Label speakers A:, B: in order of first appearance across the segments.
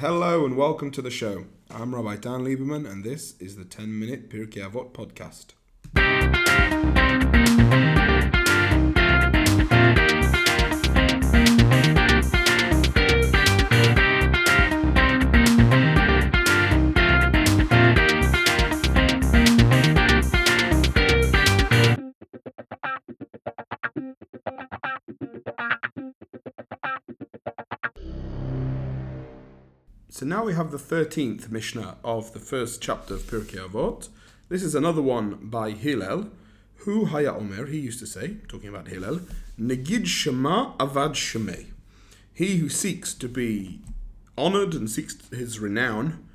A: Hello and welcome to the show. I'm Rabbi Dan Lieberman, and this is the 10 Minute Pirkei Avot podcast. So now we have the 13th Mishnah of the first chapter of Pirkei Avot. This is another one by Hillel, who Haya Omer, he used to say, talking about Hillel, Negid Shema Avad Shemei. He who seeks to be honored and seeks his renown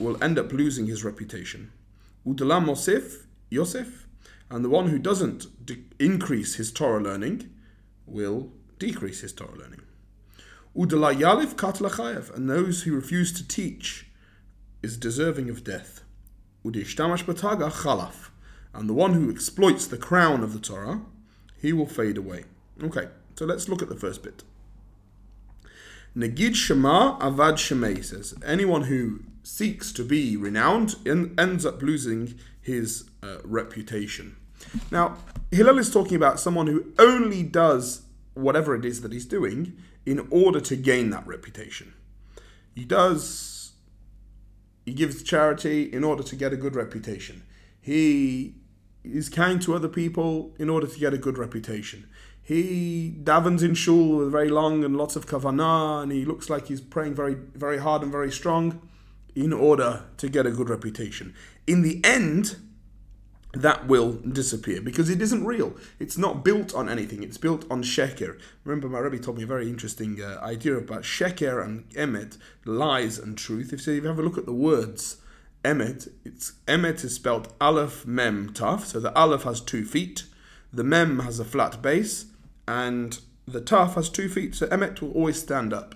A: will end up losing his reputation. Udala Mosef, Yosef, and the one who doesn't de- increase his Torah learning will decrease his Torah learning. Udala Yalif Katlachayev, and those who refuse to teach is deserving of death. Udishtamash Bataga Chalaf, and the one who exploits the crown of the Torah, he will fade away. Okay, so let's look at the first bit. Nagid Shema Avad Shemei says, anyone who seeks to be renowned en- ends up losing his uh, reputation. Now, Hillel is talking about someone who only does whatever it is that he's doing in order to gain that reputation. He does, he gives charity in order to get a good reputation. He is kind to other people in order to get a good reputation. He davens in shul with very long and lots of kavanah, and he looks like he's praying very, very hard and very strong in order to get a good reputation. In the end, that will disappear because it isn't real. It's not built on anything. It's built on sheker. Remember, my Rebbe told me a very interesting uh, idea about sheker and emet, lies and truth. If, so you have a look at the words emet, it's emet is spelled aleph mem taf. So the aleph has two feet, the mem has a flat base, and the taf has two feet. So emet will always stand up.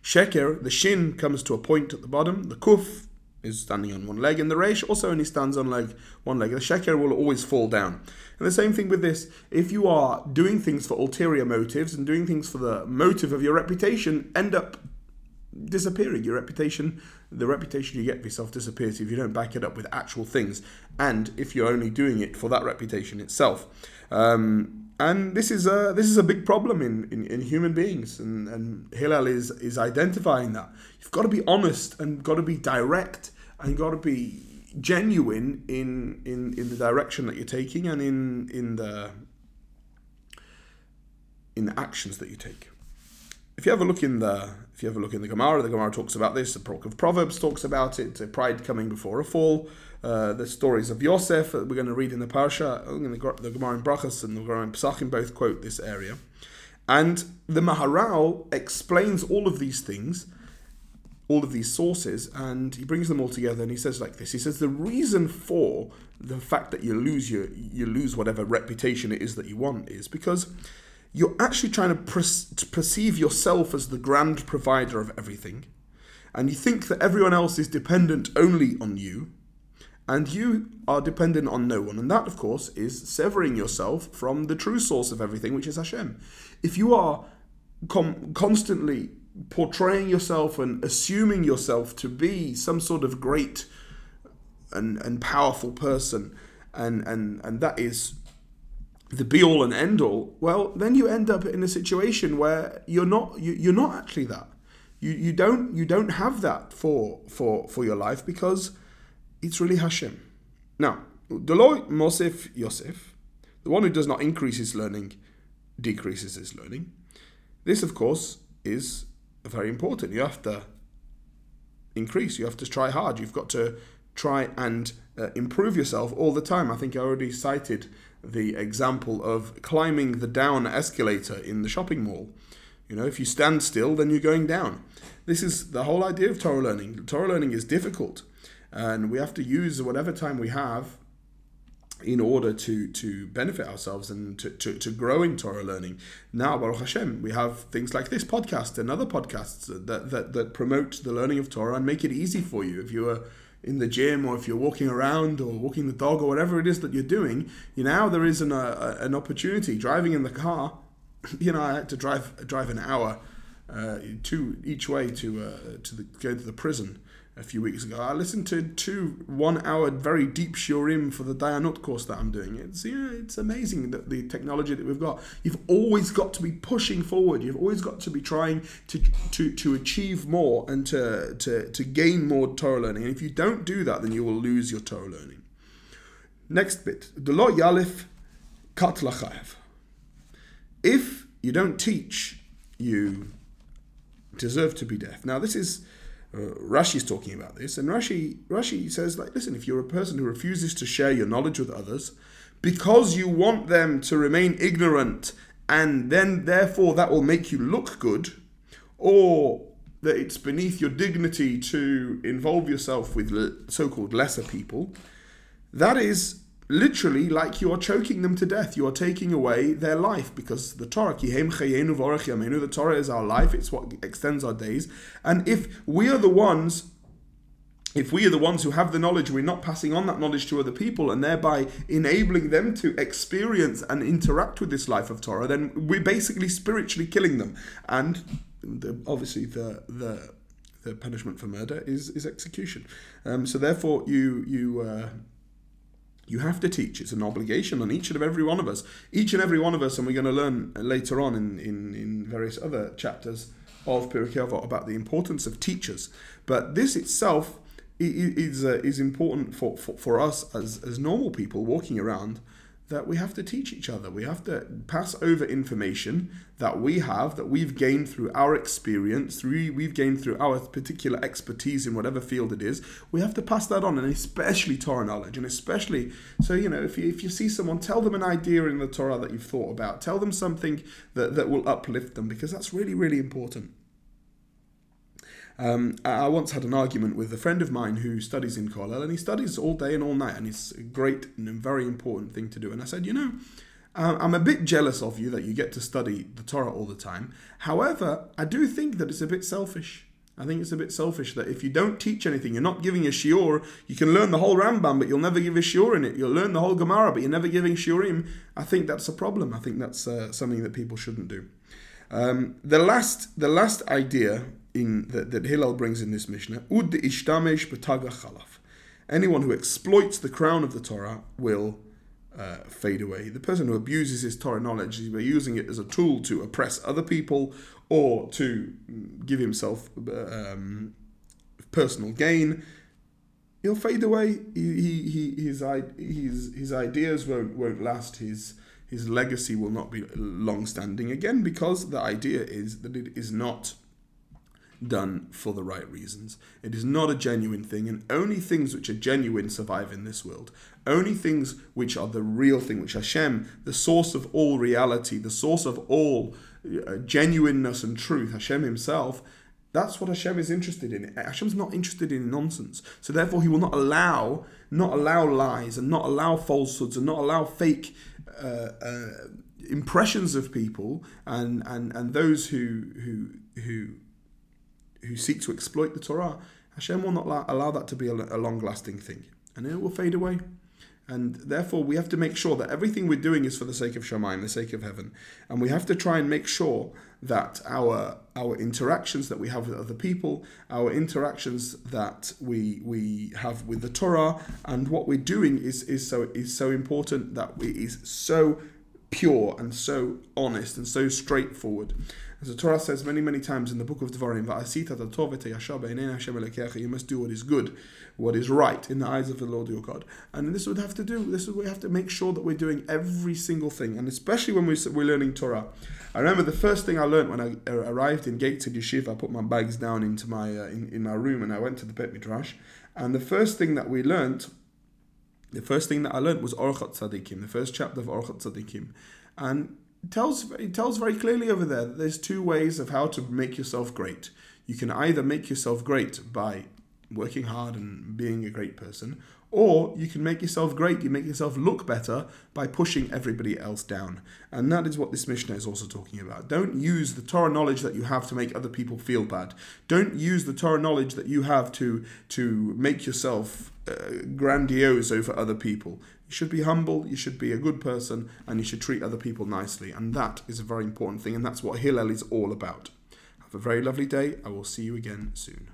A: Sheker, the shin comes to a point at the bottom. The kuf is standing on one leg, and the resh also only stands on leg one leg. The sheker will always fall down. And the same thing with this: if you are doing things for ulterior motives and doing things for the motive of your reputation, end up disappearing. Your reputation, the reputation you get for yourself, disappears if you don't back it up with actual things, and if you're only doing it for that reputation itself. Um, and this is a this is a big problem in, in, in human beings, and, and Hillel is is identifying that. You've got to be honest and got to be direct and you've got to be genuine in, in in the direction that you're taking and in in the in the actions that you take. If you have a look in the if you a look in the Gemara, the Gemara talks about this. The book of Proverbs talks about it. Pride coming before a fall. Uh, the stories of Yosef that we're going to read in the Parsha, the, the Gemara in Brachas and the Gemara in Pesachim both quote this area. And the Maharal explains all of these things, all of these sources, and he brings them all together and he says like this. He says the reason for the fact that you lose your you lose whatever reputation it is that you want is because you're actually trying to, per- to perceive yourself as the grand provider of everything, and you think that everyone else is dependent only on you, and you are dependent on no one. And that, of course, is severing yourself from the true source of everything, which is Hashem. If you are com- constantly portraying yourself and assuming yourself to be some sort of great and, and powerful person, and, and, and that is the be all and end all, well, then you end up in a situation where you're not you, you're not actually that. You you don't you don't have that for for for your life because it's really Hashem. Now, Deloy Mosef Yosef, the one who does not increase his learning, decreases his learning. This, of course, is very important. You have to increase. You have to try hard. You've got to try and uh, improve yourself all the time. I think I already cited the example of climbing the down escalator in the shopping mall. You know, if you stand still, then you're going down. This is the whole idea of Torah learning. Torah learning is difficult, and we have to use whatever time we have in order to to benefit ourselves and to, to, to grow in Torah learning. Now, Baruch Hashem, we have things like this podcast and other podcasts that, that, that promote the learning of Torah and make it easy for you. If you are in the gym or if you're walking around or walking the dog or whatever it is that you're doing, you now there is an, an opportunity driving in the car. You know, I had to drive drive an hour uh, two each way to uh, to the, go to the prison a few weeks ago. I listened to two one-hour very deep shiurim for the Dayanut course that I'm doing. It's yeah, it's amazing that the technology that we've got. You've always got to be pushing forward. You've always got to be trying to to, to achieve more and to, to to gain more Torah learning. And if you don't do that, then you will lose your Torah learning. Next bit, Delo Yalif Kat Lachayev. If you don't teach, you deserve to be deaf. Now this is uh, Rashi's talking about this, and Rashi Rashi says like, listen, if you're a person who refuses to share your knowledge with others because you want them to remain ignorant, and then therefore that will make you look good, or that it's beneath your dignity to involve yourself with so-called lesser people, that is literally like you are choking them to death. You are taking away their life because the Torah, the Torah is our life. It's what extends our days. And if we are the ones if we are the ones who have the knowledge, we're not passing on that knowledge to other people and thereby enabling them to experience and interact with this life of Torah, then we're basically spiritually killing them. And the, obviously, the the the punishment for murder is is execution. Um, so therefore, you you uh, you have to teach. It's an obligation on each and every one of us. Each and every one of us, and we're going to learn later on in, in, in various other chapters of Pirkei about the importance of teachers. But this itself is, uh, is important for, for, for us as, as normal people walking around that we have to teach each other. We have to pass over information that we have, that we've gained through our experience, through we've gained through our particular expertise in whatever field it is. We have to pass that on, and especially Torah knowledge, and especially so you know if you if you see someone, tell them an idea in the Torah that you've thought about. Tell them something that that will uplift them because that's really really important. Um, I once had an argument with a friend of mine who studies in Kollel, and he studies all day and all night, and it's a great and very important thing to do. And I said, you know, uh, I'm a bit jealous of you that you get to study the Torah all the time. However, I do think that it's a bit selfish. I think it's a bit selfish that if you don't teach anything, you're not giving a shiur, you can learn the whole Rambam, but you'll never give a shiur in it. You'll learn the whole Gemara, but you're never giving shiurim. I think that's a problem. I think that's uh, something that people shouldn't do. Um, the last, the last idea in that, that Hillel brings in this Mishnah, Ud ishtamesh chalaf. Anyone who exploits the crown of the Torah will uh, fade away. The person who abuses his Torah knowledge, by using it as a tool to oppress other people or to give himself um, personal gain, he'll fade away. He, he, his, his, his ideas won't, won't last. His, his legacy will not be long standing again because the idea is that it is not done for the right reasons. It is not a genuine thing, and only things which are genuine survive in this world. Only things which are the real thing, which Hashem, the source of all reality, the source of all uh, genuineness and truth, Hashem Himself, that's what Hashem is interested in. Hashem's not interested in nonsense. So therefore, He will not allow, not allow lies and not allow falsehoods and not allow fake. Uh, uh, impressions of people and, and, and those who who who who seek to exploit the Torah, Hashem will not allow that to be a, long lasting thing. And it will fade away. And therefore, we have to make sure that everything we're doing is for the sake of Shemaim, the sake of heaven. And we have to try and make sure that our our interactions that we have with other people, our interactions that we we have with the Torah, and what we're doing is is so is so important that it is so pure and so honest and so straightforward. As the Torah says many, many times in the book of Devarim, you must do what is good, what is right in the eyes of the Lord your God. And this would have to do, this is we have to make sure that we're doing every single thing, and especially when we're, we're learning Torah. I remember the first thing I learned when I arrived in Gateshead Yeshiva, I put my bags down into my uh, in, in my room and I went to the Bet Midrash. And the first thing that we learned, the first thing that I learned was Orchat Tzadikim, the first chapter of Orchat Tzadikim. And tells it tells very clearly over there that there's two ways of how to make yourself great. You can either make yourself great by working hard and being a great person, or you can make yourself great, you make yourself look better by pushing everybody else down. And that is what this Mishnah is also talking about. Don't use the Torah knowledge that you have to make other people feel bad. Don't use the Torah knowledge that you have to, to make yourself uh, grandiose over other people. You should be humble, you should be a good person, and you should treat other people nicely. And that is a very important thing, and that's what Hillel is all about. Have a very lovely day. I will see you again soon.